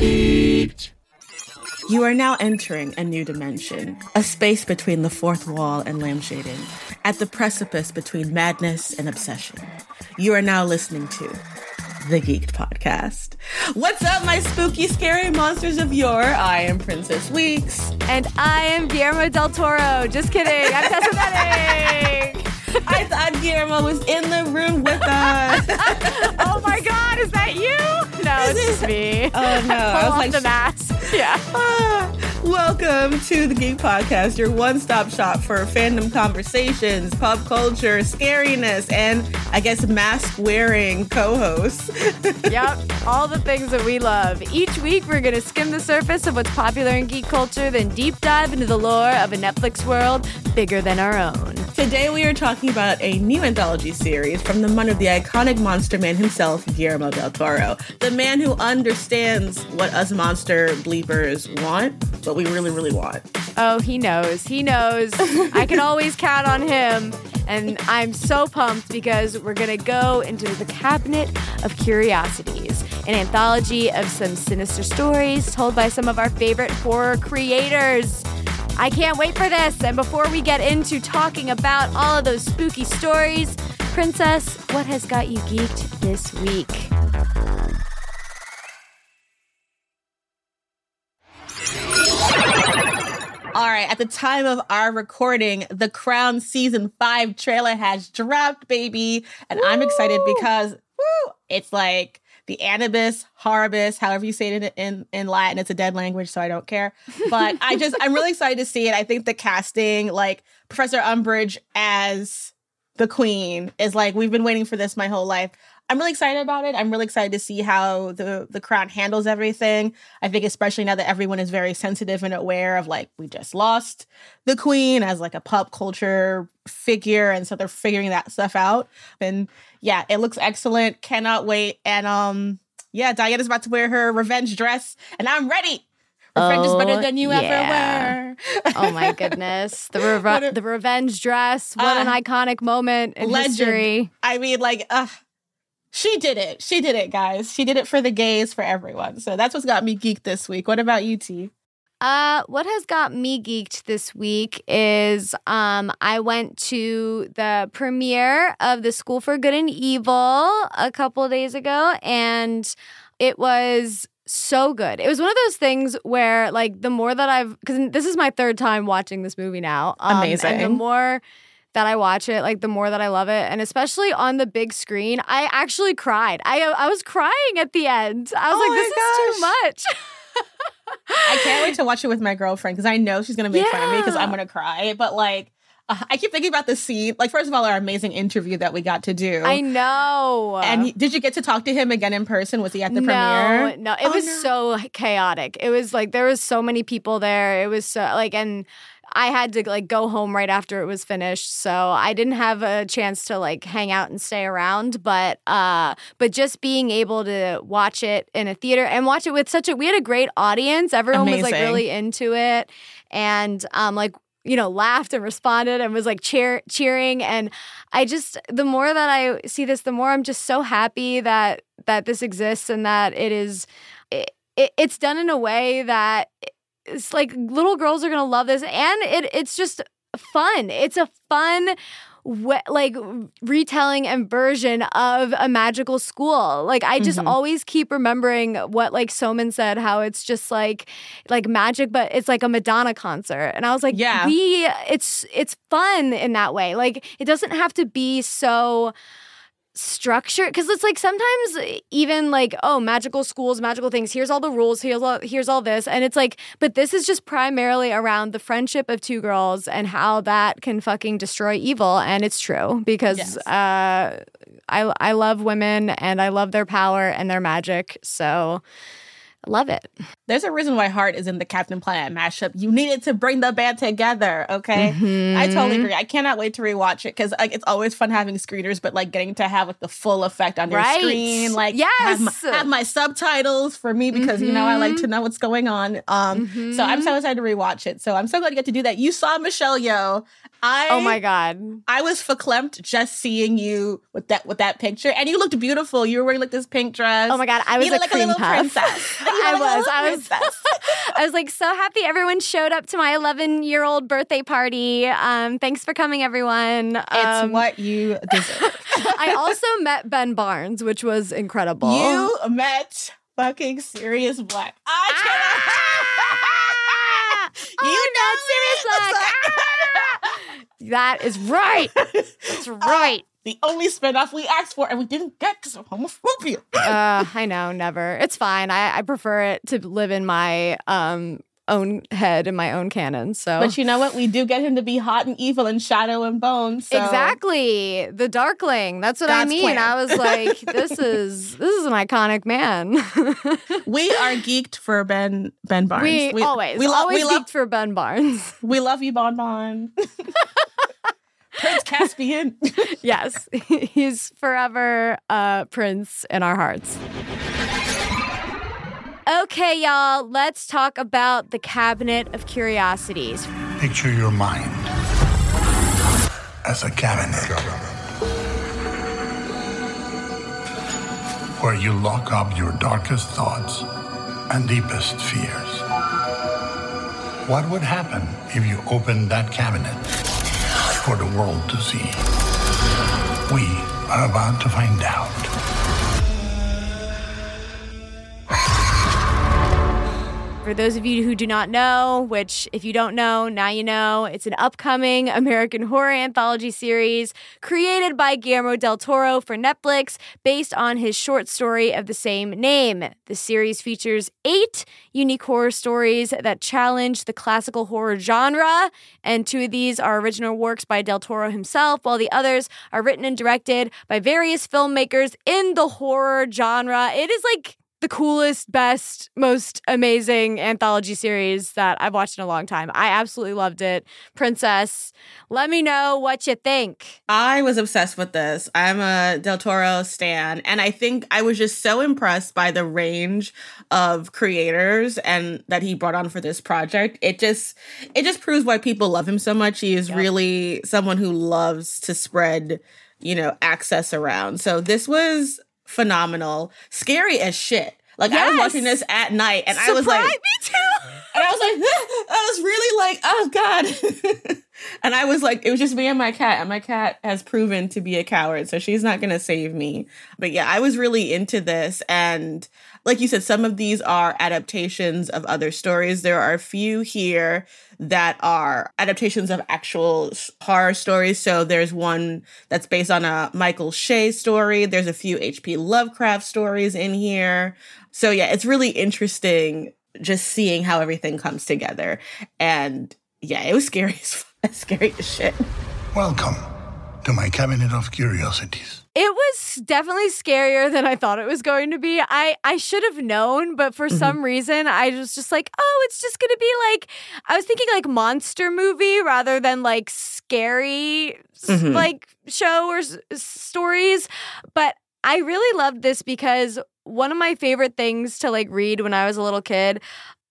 You are now entering a new dimension, a space between the fourth wall and lampshading, at the precipice between madness and obsession. You are now listening to the Geeked Podcast. What's up, my spooky, scary monsters of yore? I am Princess Weekes. And I am Guillermo del Toro. Just kidding. I'm Tessa Netting. I thought Guillermo was in the room with us. oh my God, is that you? It's just me. Oh no, I was like, the mask. Yeah. Ah. Welcome to the Geek Podcast, your one-stop shop for fandom conversations, pop culture, scariness, and I guess mask-wearing co-hosts. yep. All the things that we love. Each week, we're going to skim the surface of what's popular in geek culture, then deep dive into the lore of a Netflix world bigger than our own. Today we are talking about a new anthology series from the man of the iconic monster man himself, Guillermo del Toro. The man who understands what us monster bleepers want, but we really, really want. Oh, he knows. He knows. I can always count on him. And I'm so pumped because we're going to go into the Cabinet of Curiosities, an anthology of some sinister stories told by some of our favorite horror creators. I can't wait for this. And before we get into talking about all of those spooky stories, Princess, what has got you geeked this week? All right, at the time of our recording, the Crown season five trailer has dropped, baby. And I'm excited because woo, it's like the Anubis, Horribus, however you say it in, in, in Latin. It's a dead language, so I don't care. But I just, I'm really excited to see it. I think the casting, like Professor Umbridge as the queen, is like, we've been waiting for this my whole life. I'm really excited about it. I'm really excited to see how the the crown handles everything. I think especially now that everyone is very sensitive and aware of like we just lost the queen as like a pop culture figure and so they're figuring that stuff out. And yeah, it looks excellent. Cannot wait. And um yeah, Diana's about to wear her revenge dress and I'm ready. Revenge is better Oh, than you yeah. ever were. Oh my goodness. The, reve- a- the revenge dress. What an Uh, iconic moment in legend. history. I mean, like, uh, she did it. She did it, guys. She did it for the gays, for everyone. So that's what's got me geeked this week. What about you, T? Uh, what has got me geeked this week is um, I went to the premiere of The School for Good and Evil a couple of days ago, and it was so good. It was one of those things where, like, the more that I've, because this is my third time watching this movie now. um, And the more that I watch it, like, the more that I love it. And especially on the big screen, I actually cried. I, I was crying at the end. I was Oh like, this is too much. I can't wait to watch it with my girlfriend because I know she's gonna make fun of me because I'm gonna cry. But like, I keep thinking about the scene. Like, first of all, our amazing interview that we got to do. I know. And did you get to talk to him again in person? Was he at the no, premiere? no, it Oh, was no. so chaotic. It was like there was so many people there. It was so like and I had to like go home right after it was finished. So I didn't have a chance to like hang out and stay around, but uh but just being able to watch it in a theater and watch it with such a we had a great audience. Everyone was like really into it and um like you know laughed and responded and was like cheer cheering and I just the more that I see this the more I'm just so happy that that this exists and that it is it, it, it's done in a way that it's like little girls are to love this and it it's just fun. It's a fun we- like retelling and version of a magical school. Like I just Mhm. always keep remembering what like Soman said how it's just like like magic but it's like a Madonna concert. And I was like Yeah. we it's it's fun in that way. Like it doesn't have to be so structure because it's like sometimes even like oh magical schools magical things here's all the rules here's all here's all this and it's like but this is just primarily around the friendship of two girls and how that can fucking destroy evil and it's true because Yes. uh I I love women and I love their power and their magic so love it There's a reason why Heart is in the Captain Planet mashup. You needed to bring the band together, okay? I totally Mhm. agree. I cannot wait to rewatch it because like it's always fun having screeners, but like getting to have like the full effect on your Right. screen, like have my, Yes. have my subtitles for me because you know I like Mhm. to know what's going on. Um, so I'm so excited to rewatch it. So I'm so glad you get to do that. You saw Michelle Yeoh. I oh my god I was verklempt just seeing you with that with that picture, and you looked beautiful. You were wearing like this pink dress. oh my god I was you a look like a little puff princess. I was. I was. I was like so happy everyone showed up to my 11 year old birthday party. Um, thanks for coming, everyone. It's Um, what you deserve. I also met Ben Barnes, which was incredible. you met fucking Sirius Black. I Ah! cannot. Oh, you not know Sirius Black. That is right. That's right. The only spinoff we asked for and we didn't get because of homophobia. Uh, I know, never. It's fine. I, I prefer it to live in my um own head and my own canon. So But you know what? We do get him to be hot and evil and shadow and bone. So. Exactly. The Darkling. That's what I mean. plan. I was like, this is this is an iconic man. We are geeked for Ben Ben Barnes. we, always, we love always we love geeked for Ben Barnes. we love you, Bon Bon. Prince Caspian. yes, he's forever uh, Prince in our hearts. Okay, y'all, let's talk about the Cabinet of Curiosities. Picture your mind as a cabinet where you lock up your darkest thoughts and deepest fears. What would happen if you opened that cabinet for the world to see? We are about to find out. For those of you who do not know, which if you don't know, now you know, it's an upcoming American horror anthology series created by Guillermo del Toro for Netflix based on his short story of the same name. The series features eight unique horror stories that challenge the classical horror genre, and two of these are original works by del Toro himself, while the others are written and directed by various filmmakers in the horror genre. It is like the coolest, best, most amazing anthology series that I've watched in a long time. I absolutely loved it. Princess, let me know what you think. I was obsessed with this. I'm a Del Toro stan, and I think I was just so impressed by the range of creators and that he brought on for this project. It just it just proves why people love him so much. He is really someone who loves to spread, you know, access around. So this was phenomenal, scary as shit. Like I was watching this at night, and I was like, Surprise me too. and I was like, I was really like, oh God. and I was like, it was just me and my cat. And my cat has proven to be a coward. So she's not to save me. But yeah, I was really into this. And like you said, some of these are adaptations of other stories. There are a few here that are adaptations of actual horror stories. So there's one that's based on a Michael Shea story. There's a few H.P. Lovecraft stories in here. So yeah, it's really interesting just seeing how everything comes together. And yeah, it was scary as scary as shit. Welcome to my cabinet of curiosities. It was definitely scarier than I thought it was going to be. I, I should have known, but for some reason, I was just like, oh, it's just going to be like, I was thinking like monster movie rather than like scary Mhm. like show or s- stories. But I really loved this because one of my favorite things to like read when I was a little kid.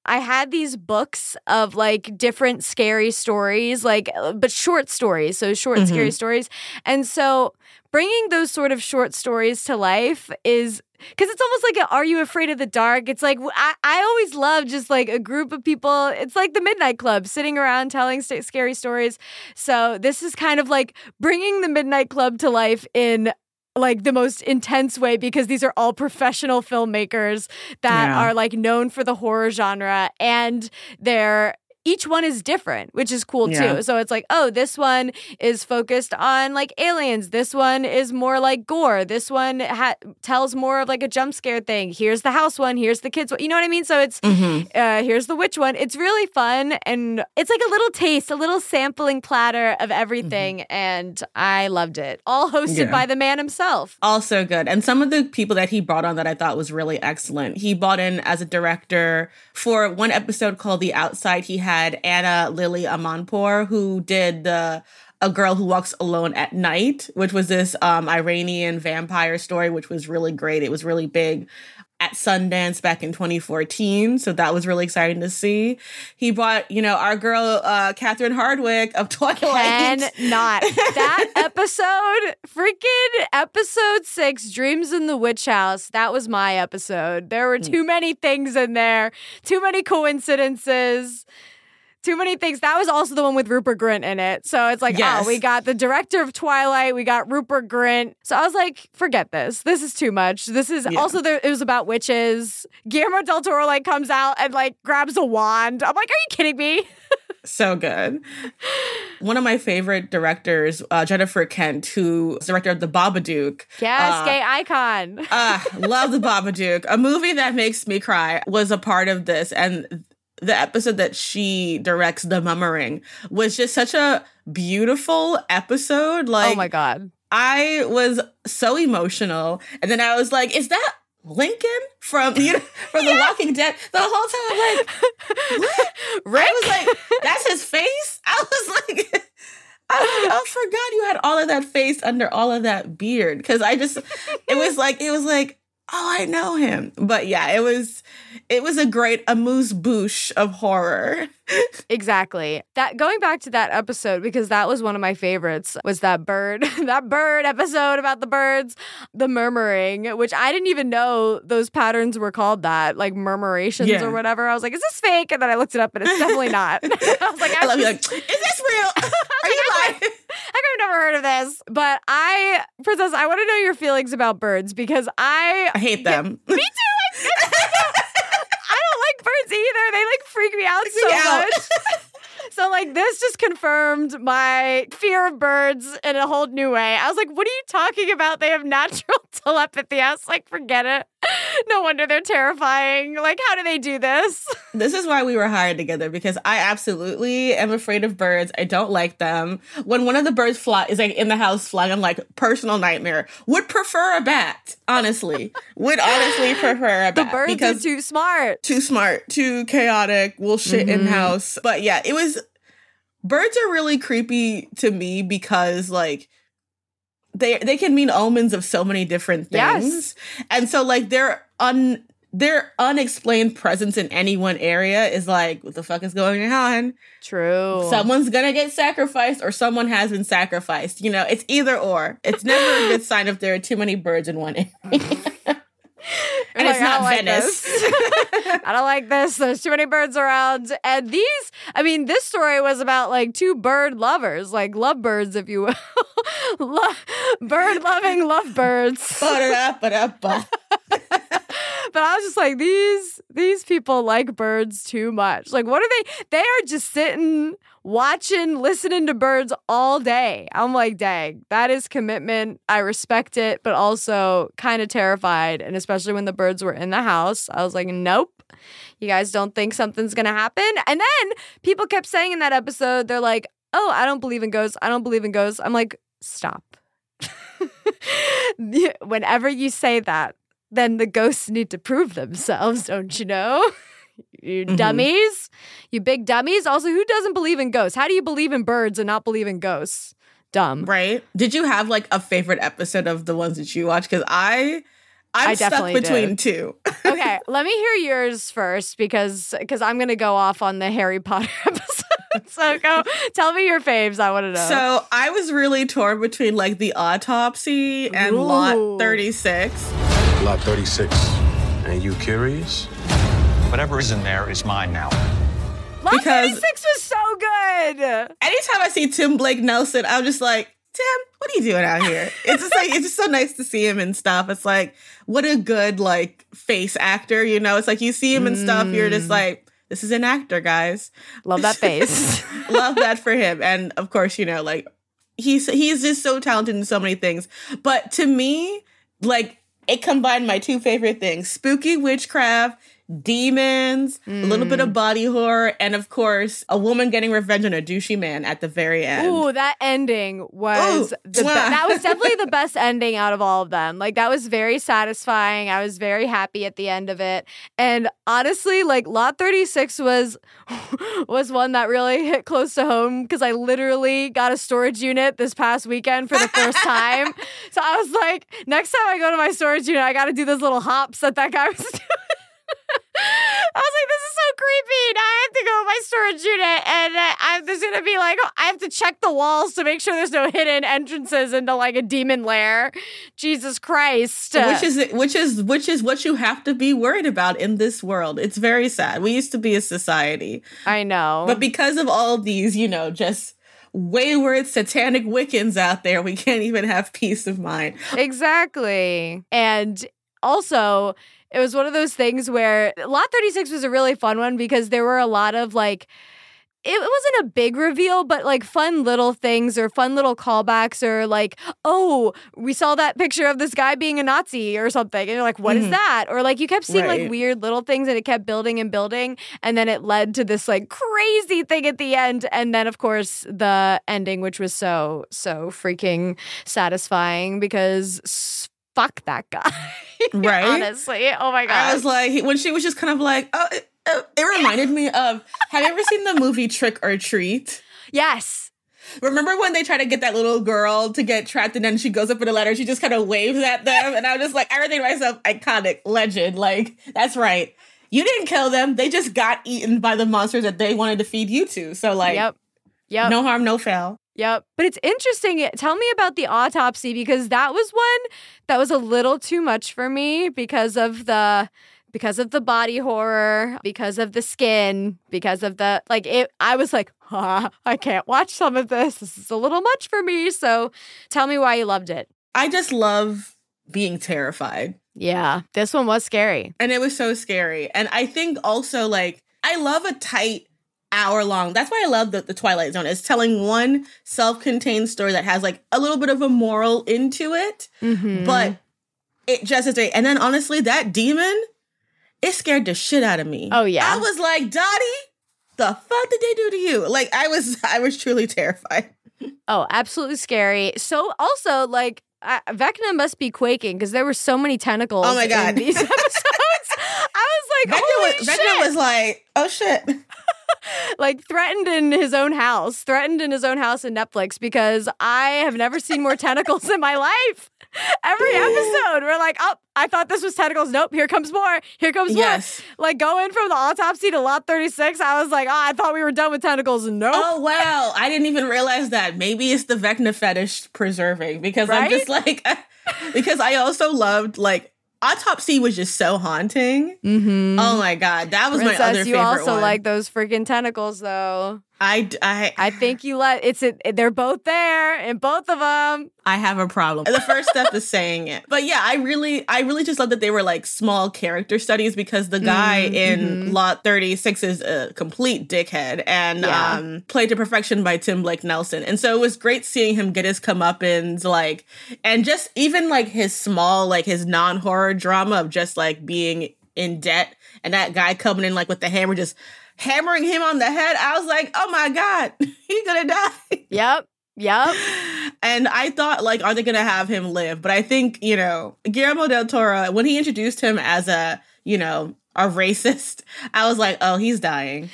I had these books of like different scary stories, like, uh, but short stories. So, short, scary stories. And so, bringing those sort of short stories to life is because it's almost like a, are you afraid of the dark it's like I, I always love just like a group of people it's like the midnight club sitting around telling st- scary stories so this is kind of like bringing the midnight club to life in like the most intense way because these are all professional filmmakers that Yeah. are like known for the horror genre and they're each one is different, which is cool Yeah. too. So it's like, oh, this one is focused on like aliens. This one is more like gore. This one ha- tells more of like a jump scare thing. Here's the house one. Here's the kids one. You know what I mean? So it's uh, here's the witch one. It's really fun and it's like a little taste, a little sampling platter of everything, and I loved it. All hosted Yeah. by the man himself. Also good. And some of the people that he brought on that I thought was really excellent. He brought in as a director for one episode called The Outside, he had Ana Lily Amirpour, who did the a girl who walks alone at night, which was this um, Iranian vampire story, which was really great. It was really big. at Sundance back in 2014. So that was really exciting to see. He brought, you know, our girl, uh, Catherine Hardwicke of Twilight. Can not. That episode, freaking episode six, Dreams in the Witch House, that was my episode. There were too many things in there, too many coincidences too many things. That was also the one with Rupert Grint in it. So it's like, Yes. oh, we got the director of Twilight, we got Rupert Grint. So I was like, forget this. This is too much. This is Yeah. also there. It was about witches. Guillermo del Toro like comes out and like grabs a wand. I'm like, are you kidding me? so good. One of my favorite directors, uh, Jennifer Kent, who is director of The Babadook. Yes, Uh, gay icon. Ah, love The Babadook. A movie that makes me cry was a part of this. And the episode that she directs, The Murmuring, was just such a beautiful episode. Oh like, oh my god. I was so emotional. And then I was like, is that Lincoln from you know, from The Walking Dead? The whole time I'm like, what? I was like, that's his face? I was like, I was like, oh, forgot you had all of that face under all of that beard. Cause I just it was like it was like, oh, I know him. But yeah, it was it was a great amuse bouche of horror. Exactly. That going back to that episode because that was one of my favorites was that bird that bird episode about the birds, the murmuring, which I didn't even know those patterns were called that, like murmurations Yeah. or whatever. I was like, is this fake? And then I looked it up and it's definitely not. I was like, I love you like, is this real? Are you lying? I've never heard of this. But I, Princess, I want to know your feelings about birds because I I hate them. Me too. I don't like birds either. They like freak me out so out. much. so like this just confirmed my fear of birds in a whole new way. I was like, what are you talking about? They have natural telepathy. I was like, forget it. No wonder they're terrifying. Like, how do they do this? This is why we were hired together because I absolutely am afraid of birds. I don't like them. When one of the birds fly is like in the house flying, I'm like personal nightmare. Would prefer a bat, honestly. Would honestly prefer a The bat birds because are too smart. too smart, too chaotic, will shit in mm-hmm. house. But yeah, it was birds are really creepy to me because like they they can mean omens of so many different Yes. things. And so like their un their unexplained presence in any one area is like, what the fuck is going on? True. Someone's gonna get sacrificed or someone has been sacrificed. You know, it's either or. It's never a good sign if there are too many birds in one area. and Like, it's I not Venice. I don't like this. There's too many birds around. And these, I mean, this story was about like two bird lovers, like lovebirds, if you will. Lo- bird loving lovebirds. Ba-da-da-ba-da-ba. But I was just like, these these people like birds too much. Like, what are they? They are just sitting, watching, listening to birds all day. I'm like, dang, that is commitment. I respect it, but also kind of terrified. And especially when the birds were in the house, I was like, nope. You guys don't think something's gonna happen? And then people kept saying in that episode, they're like, oh, I don't believe in ghosts. I don't believe in ghosts. I'm like, stop. Whenever you say that, then the ghosts need to prove themselves, don't you know? You Mhm. dummies. You big dummies. Also, who doesn't believe in ghosts? How do you believe in birds and not believe in ghosts? Dumb. Right? Did you have like a favorite episode of the ones that you watched? Because I, I'm I stuck between did. two. okay, let me hear yours first because because I'm gonna go off on the Harry Potter episode. so go tell me your faves. I want to know. So I was really torn between like the autopsy and Ooh. Lot 36. Lot 36. And you curious? Whatever is in there is mine now. Lot because- 36 was so good. Anytime I see Tim Blake Nelson, I'm just like, Tim, what are you doing out here? It's just like it's just so nice to see him and stuff. It's like what a good like face actor, you know. It's like you see him and stuff, you're Mm. just like, this is an actor, guys. Love that face. love that for him and of course you know like he's he's just so talented in so many things but to me like it combined my two favorite things spooky witchcraft demons, a little bit of mm. body horror, and of course, a woman getting revenge on a douchey man at the very end. Ooh, that ending was Ooh, the be- that was definitely the best ending out of all of them. Like that was very satisfying. I was very happy at the end of it. And honestly, like Lot 36 was was one that really hit close to home because I literally got a storage unit this past weekend for the first time. so I was like, next time I go to my storage unit, I got to do those little hops that that guy was doing. I was like, this is so creepy. Now I have to go to my storage unit, and uh, I, there's gonna be like, I have to check the walls to make sure there's no hidden entrances into like a demon lair. Jesus Christ! which is which is which is what you have to be worried about in this world. It's very sad. We used to be a society, I know, but because of all of these, you know, just wayward satanic Wiccans out there, we can't even have peace of mind. exactly. And also, it was one of those things where Lot 36 was a really fun one because there were a lot of like. It wasn't a big reveal, but like fun little things or fun little callbacks or like, oh, we saw that picture of this guy being a Nazi or something. And you're like, what is Mhm. that? Or like you kept seeing Right. like weird little things and it kept building and building. And then it led to this like crazy thing at the end. And then, of course, the ending, which was so, so freaking satisfying because fuck that guy. Right? Honestly. Oh my God. I was like, when she was just kind of like, oh, it, it reminded me of. Have you ever seen the movie Trick or Treat? yes. Remember when they try to get that little girl to get trapped and then she goes up in a ladder, she just kind of waves at them, and I was just like, I think myself, iconic, legend, like that's right. You didn't kill them; they just got eaten by the monsters that they wanted to feed you to. So like, yep. Yep. no harm, no foul. Yep. But it's interesting. Tell me about the autopsy because that was one that was a little too much for me because of the because of the body horror, because of the skin, because of the like it I was like, ah, I can't watch some of this. This is a little much for me. So tell me why you loved it. I just love being terrified. Yeah. This one was scary. And it was so scary. And I think also like I love a tight hour long. That's why I love the, the Twilight Zone. It's telling one self-contained story that has like a little bit of a moral into it, Mhm. but it just is great. And then honestly, that demon, it scared the shit out of me. Oh, yeah. I was like, Dottie, the fuck did they do to you? Like I was I was truly terrified. Oh, absolutely scary. So also like uh, Vecna must be quaking because there were so many tentacles. Oh my in God. these episodes. I was like, Vecna holy was, shit! Vecna was like, oh shit. Like threatened in his own house, threatened in his own house in Netflix because I have never seen more tentacles in my life. Every episode, we're like, oh, I thought this was tentacles. Nope, here comes more. Here comes Yes. more. Like going from the autopsy to lot 36, I was like, oh, I thought we were done with tentacles. Nope. Oh wow! I didn't even realize that. Maybe it's the Vecna fetish preserving because I'm just like because I also loved like autopsy was just so haunting. Mm-hmm. Oh my god, that was my other Princess, you favorite also one. like those freaking tentacles, though. I d- I I think you let it's a, they're both there in both of them. I have a problem. The first step is saying it. But yeah, I really I really just love that they were like small character studies because the guy Mm, in mhm. Lot 36 is a complete dickhead and Yeah. um played to perfection by Tim Blake Nelson. And so it was great seeing him get his comeuppance like and just even like his small like his non-horror drama of just like being in debt and that guy coming in like with the hammer just hammering him on the head. I was like, "Oh my god, he's going to die." Yep. Yep. And I thought, like, are they going to have him live? But I think, you know, Guillermo del Toro, when he introduced him as a, you know, a racist, I was like, oh, he's dying.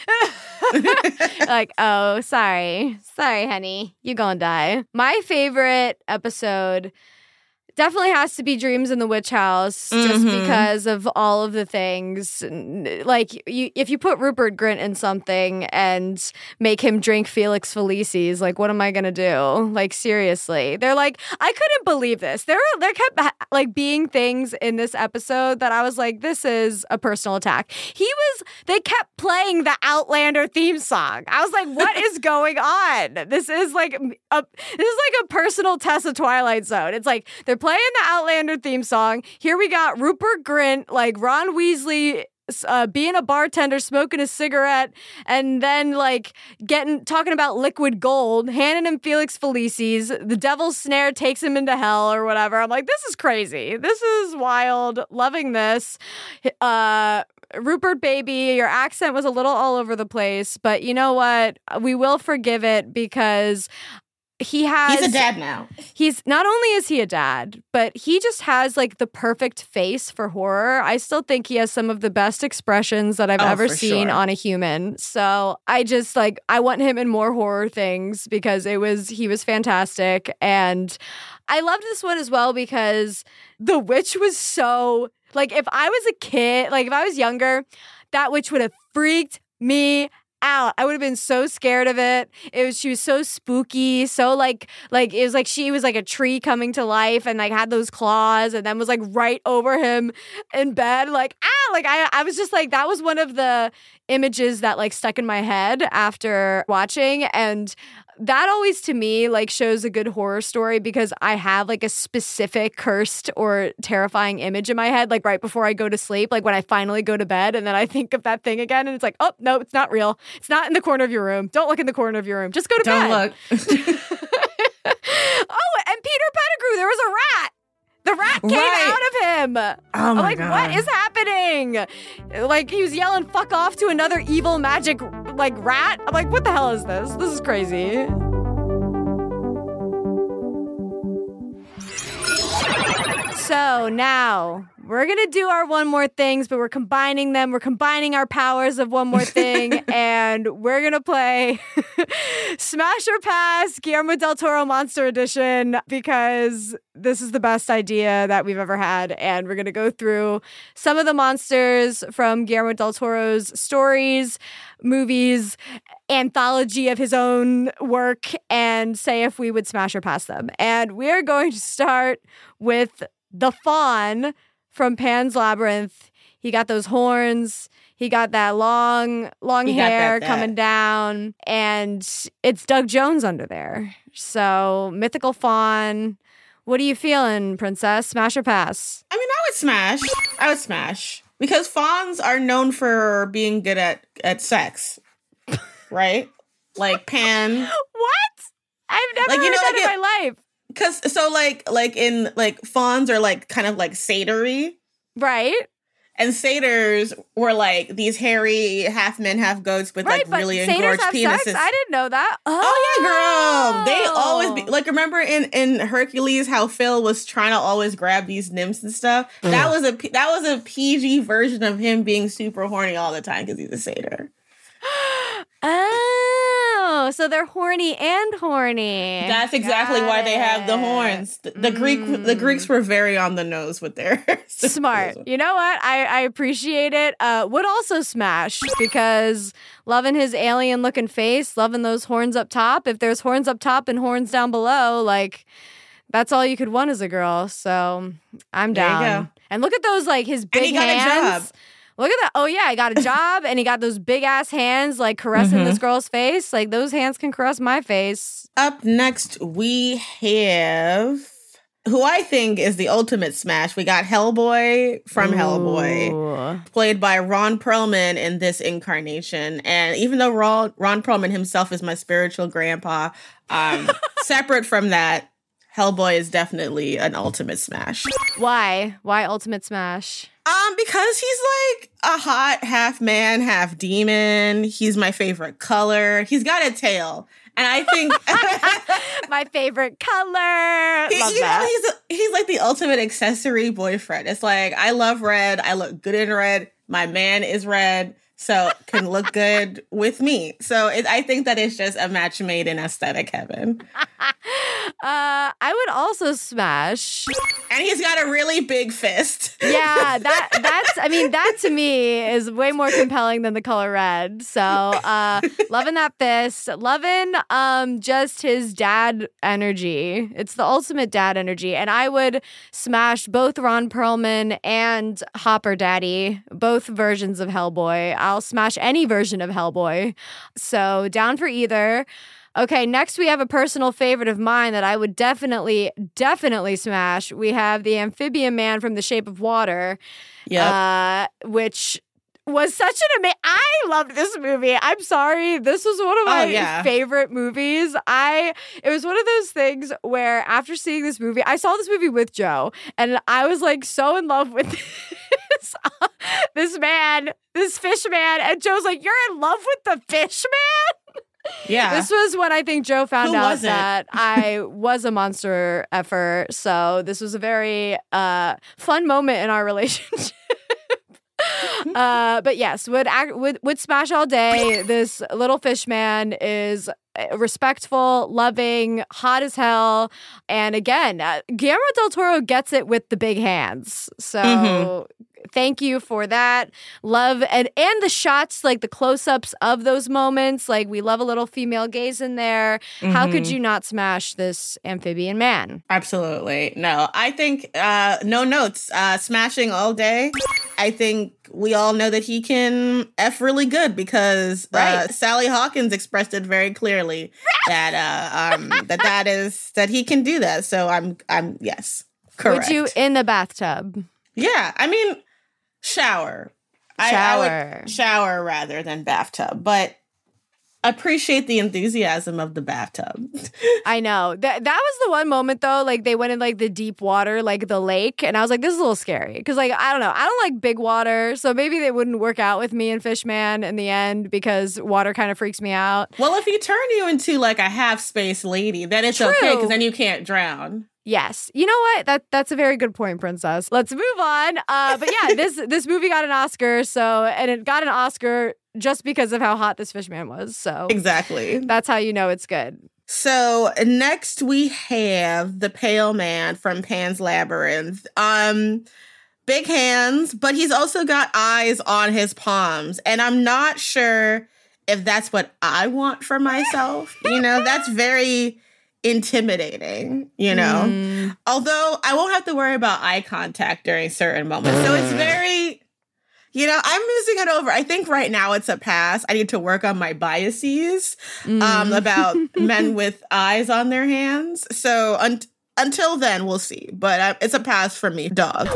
like, oh, sorry. Sorry, honey. You gonna die. My favorite episode definitely has to be Dreams in the Witch House, just Mhm. because of all of the things. Like, you, if you put Rupert Grint in something and make him drink Felix Felicis, like, what am I gonna do? Like, seriously. They're like, I couldn't believe this. There were, there kept, like, being things in this episode that I was like, this is a personal attack. He was, they kept playing the Outlander theme song. I was like, what is going on? This is like a, this is like a personal test of Twilight Zone. It's like they're playing the Outlander theme song. Here we got Rupert Grint, like Ron Weasley. Uh, being a bartender, smoking a cigarette, and then like getting talking about liquid gold, handing him Felix Felicis. The devil's snare takes him into hell or whatever. I'm like, this is crazy. This is wild. Loving this. Uh, Rupert baby, your accent was a little all over the place, but you know what? We will forgive it because he has He's a dad now. he's not only is he a dad, but he just has like the perfect face for horror. I still think he has some of the best expressions that I've Oh, ever seen sure. on a human. So I just like I want him in more horror things because it was he was fantastic and I loved this one as well because the witch was so like if I was a kid, like if I was younger, that witch would have freaked me out. I would have been so scared of it. It was she was so spooky, so like like it was like she was like a tree coming to life and like had those claws and then was like right over him in bed like ah like I I was just like that was one of the images that like stuck in my head after watching and that always to me like shows a good horror story because I have like a specific cursed or terrifying image in my head like right before I go to sleep like when I finally go to bed and then I think of that thing again and it's like oh no it's not real. It's not in the corner of your room. Don't look in the corner of your room. Just go to Don't bed. look. oh and Peter Pettigrew there was a rat the rat came Right. out of him Oh I'm my like, god. what is happening? Like he was yelling "fuck off" to another evil magic like rat. I'm like, what the hell is this? This is crazy. So now we're gonna do our one more things, but we're combining them. We're combining our powers of one more thing, and we're gonna play Smash or Pass Guillermo del Toro Monster Edition because this is the best idea that we've ever had, and we're gonna go through some of the monsters from Guillermo del Toro's stories, movies, anthology of his own work, and say if we would smash or pass them. And we are going to start with the fawn from Pan's Labyrinth. He got those horns. He got that long, long He hair that- that. coming down, and it's Doug Jones under there. So mythical fawn. What are you feeling, princess? Smash or pass? I mean, I would smash. I would smash because fawns are known for being good at at sex, right? Like Pan, What? I've never Like, you heard know, that like in it- my life. Because so like like in like fawns are like kind of like satyry, Right? and satyrs were like these hairy half men half goats with right, like really engorged penises. sex? I didn't know that. Oh yeah, girl. They oh. always be Oh. like remember in in Hercules how Phil was trying to always grab these nymphs and stuff. That was a P- that was a PG version of him being super horny all the time because he's a satyr. Oh, so they're horny and horny. That's exactly Got why they have the horns. The, the Greek the Mm. Greeks were very on the nose with their Smart. You know what? I, I appreciate it. Uh, would also smash because loving his alien looking face, loving those horns up top. If there's horns up top and horns down below, like that's all you could want as a girl. So I'm There you down. go. And look at those like his big he got a hands. Job. Look at that. Oh yeah, I got a job and he got those big ass hands like caressing Mm-hmm. this girl's face. Like those hands can caress my face. Up next we have who I think is the ultimate smash. We got Hellboy from Hellboy. Played by Ron Perlman in this incarnation. And even though Ron, Ron Perlman himself is my spiritual grandpa, um, separate from that, Hellboy is definitely an ultimate smash. Why? Why ultimate smash? Um, because he's like a hot half man, half demon. He's my favorite color. He's got a tail. And I think my favorite color. He- Love you know, he's he's like the ultimate accessory boyfriend. It's like I love red. I look good in red. My man is red, so can look good with me. So it, I think that it's just a match made in aesthetic heaven. Uh, I would also smash. And he's got a really big fist. Yeah, that that's. I mean, that to me is way more compelling than the color red. So, uh, loving that fist, loving um just his dad energy. It's the ultimate dad energy, and I would smash both Ron Perlman and Hopper Daddy, both versions of Hellboy. I'll smash any version of Hellboy. So down for either. Okay, next we have a personal favorite of mine that I would definitely, definitely smash. We have the amphibian man from The Shape of Water, Yep. uh, which was such an amazing. I loved this movie. I'm sorry, this was one of Oh, my yeah. favorite movies. I it was one of those things where after seeing this movie, I saw this movie with Joe, and I was like so in love with this this man, this fish man, and Joe's like, "You're in love with the fish man." Yeah. This was when I think Joe found Who out that I was a monster effer. So this was a very uh, fun moment in our relationship. uh, but yes, would act would would smash all day. This little fish man is uh, respectful, loving, hot as hell, and again, uh, Guillermo del Toro gets it with the big hands. So. Mhm. Thank you for that. Love and and the shots, like the close-ups of those moments. Like we love a little female gaze in there. How could Mhm. you not smash this amphibian man? Absolutely. No, I think uh no notes. Uh smashing all day. I think we all know that he can F really good because uh, Right. Sally Hawkins expressed it very clearly that uh um that that is that he can do that. So I'm I'm yes. Correct. Would you in the bathtub? Yeah, I mean shower. I- I Shower. would shower rather than bathtub, but appreciate the enthusiasm of the bathtub. I know that that was the one moment though. Like they went in like the deep water, like the lake, and I was like, this is a little scary because like I don't know, I don't like big water, so maybe they wouldn't work out with me and Fishman in the end because water kind of freaks me out. Well, if he turn you into like a half space lady, then it's okay because then you can't drown. Yes. You know what? That that's a very good point, Princess. Let's move on. Uh, but yeah, this this movie got an Oscar, so and it got an Oscar just because of how hot this fish man was. So Exactly. that's how you know it's good. So next we have the Pale Man from Pan's Labyrinth. Um, big hands, but he's also got eyes on his palms, and I'm not sure if that's what I want for myself. you know, that's very intimidating. You know. Mm, Although I won't have to worry about eye contact during certain moments. So it's very, you know, I'm musing it over. I think right now it's a pass. I need to work on my biases um, mm. about men with eyes on their hands. So un- until then, we'll see. But uh, it's a pass for me, dog.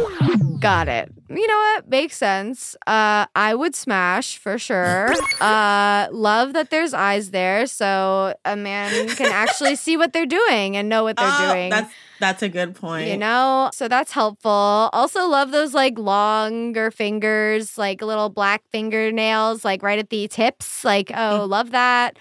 Got it. You know what? Makes sense. Uh, I would smash for sure. Uh, love that there's eyes there, so a man can actually see what they're doing and know what they're Oh, doing. That's that's a good point. You know, so that's helpful. Also, love those like longer fingers, like little black fingernails, like right at the tips. Like, oh, Mm. love that.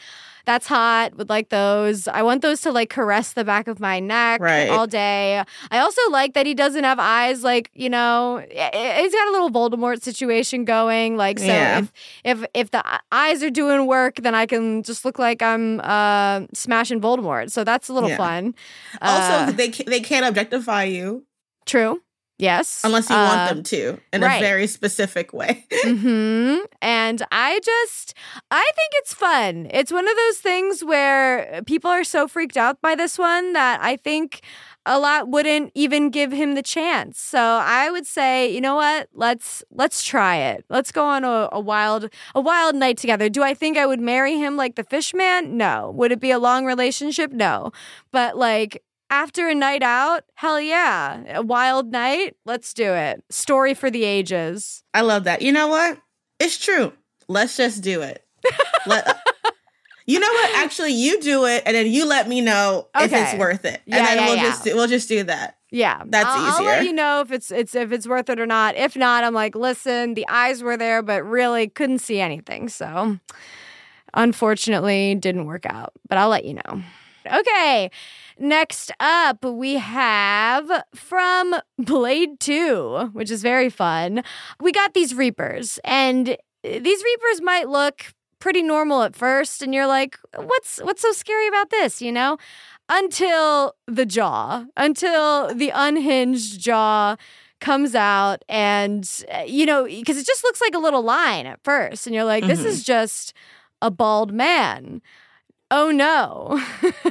That's hot. Would like those. I want those to like caress the back of my neck Right. all day. I also like that he doesn't have eyes. Like, you know, he's got a little Voldemort situation going. Like, so Yeah. if if if the e- eyes are doing work, then I can just look like I'm uh, smashing Voldemort. So that's a little Yeah. fun. Also, Uh, they they can't objectify you True. Yes. unless you Uh, want them to in right. a very specific way. hmm And I just, I think it's fun. It's one of those things where people are so freaked out by this one that I think a lot wouldn't even give him the chance. So I would say, you know what? Let's let's try it. Let's go on a, a wild a wild night together. Do I think I would marry him like the fish man? No. Would it be a long relationship? No. But like after a night out, hell yeah. A wild night, let's do it. Story for the ages. I love that. You know what? It's true. Let's just do it. Let, you know what? Actually, you do it, and then you let me know if it's worth it, Yeah, and then yeah, we'll yeah. just do, we'll just do that. Yeah, That's I'll, I'll let easier. you know if it's it's if it's worth it or not. If not, I'm like, listen, the eyes were there, but really couldn't see anything. So, unfortunately, didn't work out. But I'll let you know. Okay. Next up, we have from Blade 2, which is very fun. We got these Reapers, and these Reapers might look pretty normal at first, and you're like, what's what's so scary about this, you know? Until the jaw, until the unhinged jaw comes out, and uh, you know, because it just looks like a little line at first, and you're like, this Mhm. is just a bald man oh no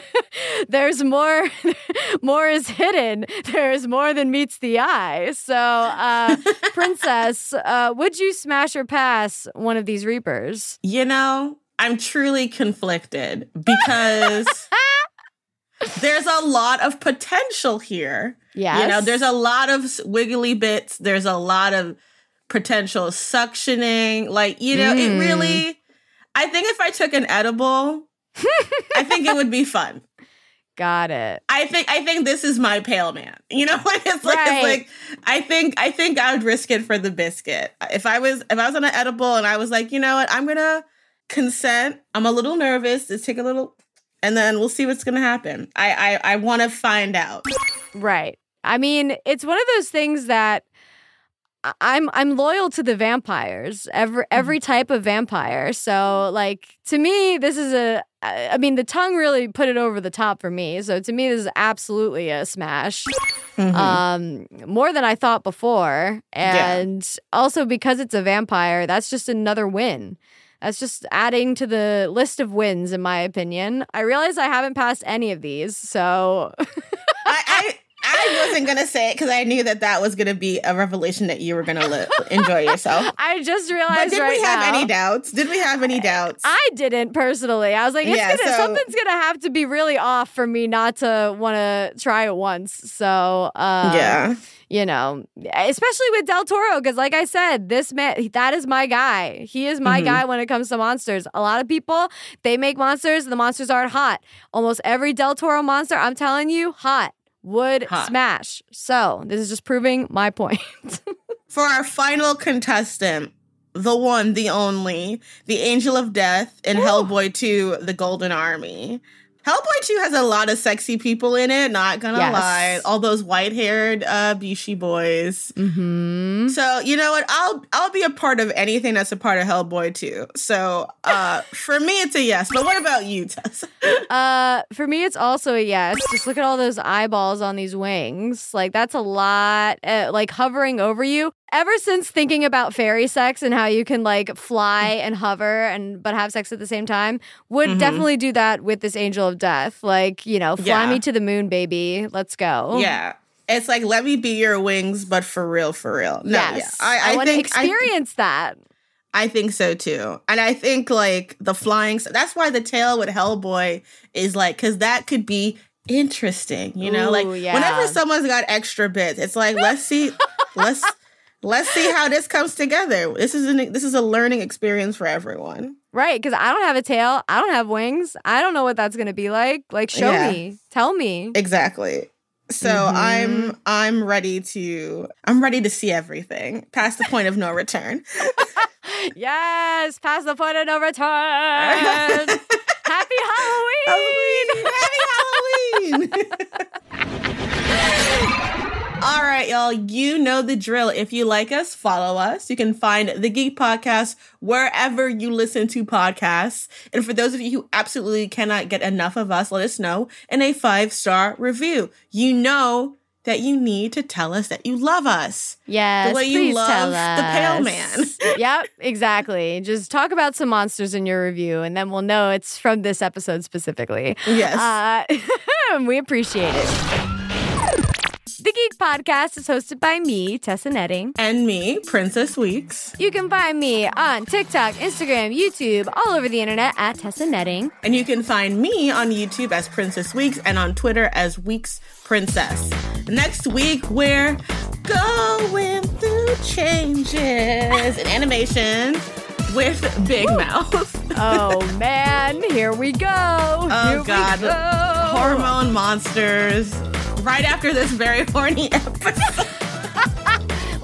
there's more more is hidden there's more than meets the eye so uh princess uh would you smash or pass one of these reapers You know, I'm truly conflicted because there's a lot of potential here. yes You know, there's a lot of wiggly bits. There's a lot of potential suctioning. Like, you know, it Mm. really, I think if I took an edible, I think it would be fun. Got it. I think I think this is my pale man. You know, it's like Right. it's like I think I think I would risk it for the biscuit. If I was if I was on an edible and I was like, you know what, I'm gonna consent. I'm a little nervous. Let's take a little, and then we'll see what's gonna happen. I I, I want to find out. Right. I mean, it's one of those things that I'm I'm loyal to the vampires. Every every type of vampire. So like to me, this is a I mean, the tongue really put it over the top for me. So to me, this is absolutely a smash. Um, more than I thought before. Yeah. And also because it's a vampire, that's just another win. That's just adding to the list of wins, in my opinion. I realize I haven't passed any of these, so I, I I wasn't gonna say it because I knew that that was gonna be a revelation that you were gonna enjoy yourself. I just But realized did right we have now. any doubts? Did we have any doubts? I didn't personally. I was like, it's Yeah, gonna so- something's gonna have to be really off for me not to want to try it once. So uh, yeah. you know, especially with Del Toro, because like I said, this man that is my guy. He is my Mhm. guy when it comes to monsters. A lot of people they make monsters, the monsters aren't hot. Almost every Del Toro monster, I'm telling you, hot. Would Hot. smash. So this is just proving my point. For our final contestant, the one, the only, the Angel of Death in Hellboy 2, The Golden Army. Hellboy 2 has a lot of sexy people in it, not gonna Yes. lie. All those white-haired uh Bishi boys. hmm So you know what? I'll I'll be a part of anything that's a part of Hellboy 2. So uh for me it's a yes. But what about you, Tess? Uh, for me, it's also a yes. Just look at all those eyeballs on these wings. Like that's a lot. Uh, like hovering over you. Ever since thinking about fairy sex and how you can like fly and hover and but have sex at the same time, would Mhm. definitely do that with this angel of death. Like you know, fly Yeah. me to the moon, baby. Let's go. Yeah. It's like let me be your wings, but for real, for real. No, yes. yeah. I, I, want to think I- experience that. I think so too. And I think like the flying that's why the tail with Hellboy is like cuz that could be interesting, you know? like yeah. whenever someone's got extra bits, it's like let's see let's let's see how this comes together. This is an this is a learning experience for everyone. Right, because I don't have a tail. I don't have wings. I don't know what that's gonna be like. Like, show Yeah. me. Tell me. Exactly. So Mhm. I'm I'm ready to I'm ready to see everything past the point of no return. Yes, past the point of no return. Happy Halloween! Happy Halloween! All right, y'all, you know the drill. If you like us, follow us. You can find the Geek Podcast wherever you listen to podcasts. And for those of you who absolutely cannot get enough of us, let us know in a five star review. You know that you need to tell us that you love us. Yes, way you love the pale man. yep, exactly. Just talk about some monsters in your review, and then we'll know it's from this episode specifically. Yes. Uh, we appreciate it. The Geek Podcast is hosted by me, Tessa Netting. and me, Princess Weekes. You can find me on TikTok, Instagram, YouTube, all over the internet at Tessa Netting. And you can find me on YouTube as Princess Weekes and on Twitter as Weekes Princess. Next week, we're going through changes in animation with Big Mouth. Oh man, here we go. Oh, Here God. go. Hormone monsters. Right after this very horny episode.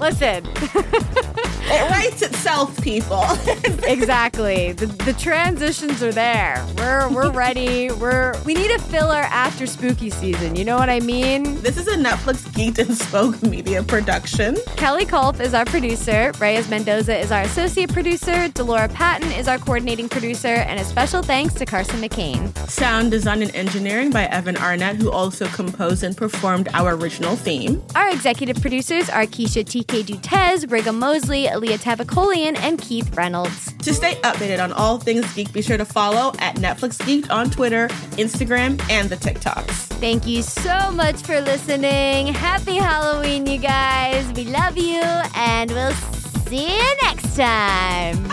Listen, It writes itself, people. exactly. The, the transitions are there. We're we're ready. We're we need a filler after spooky season. You know what I mean? this is a Netflix Geeked and Spoke media production. Kelly Culp is our producer. Reyes Mendoza is our associate producer. Delora Patton is our coordinating producer. And a special thanks to Carson McCain. Sound design and engineering by Evan Arnett, who also composed and performed our original theme. Our executive producers are Keisha TK Dutez, Brigham Mosley, Aaliyah Tabacolian, and Keith Reynolds. To stay updated on all things geek, be sure to follow at Netflix Geeked on Twitter, Instagram, and the TikToks. Thank you so much for listening. Happy Halloween, you guys. We love you, and we'll see you next time.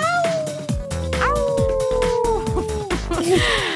Ow.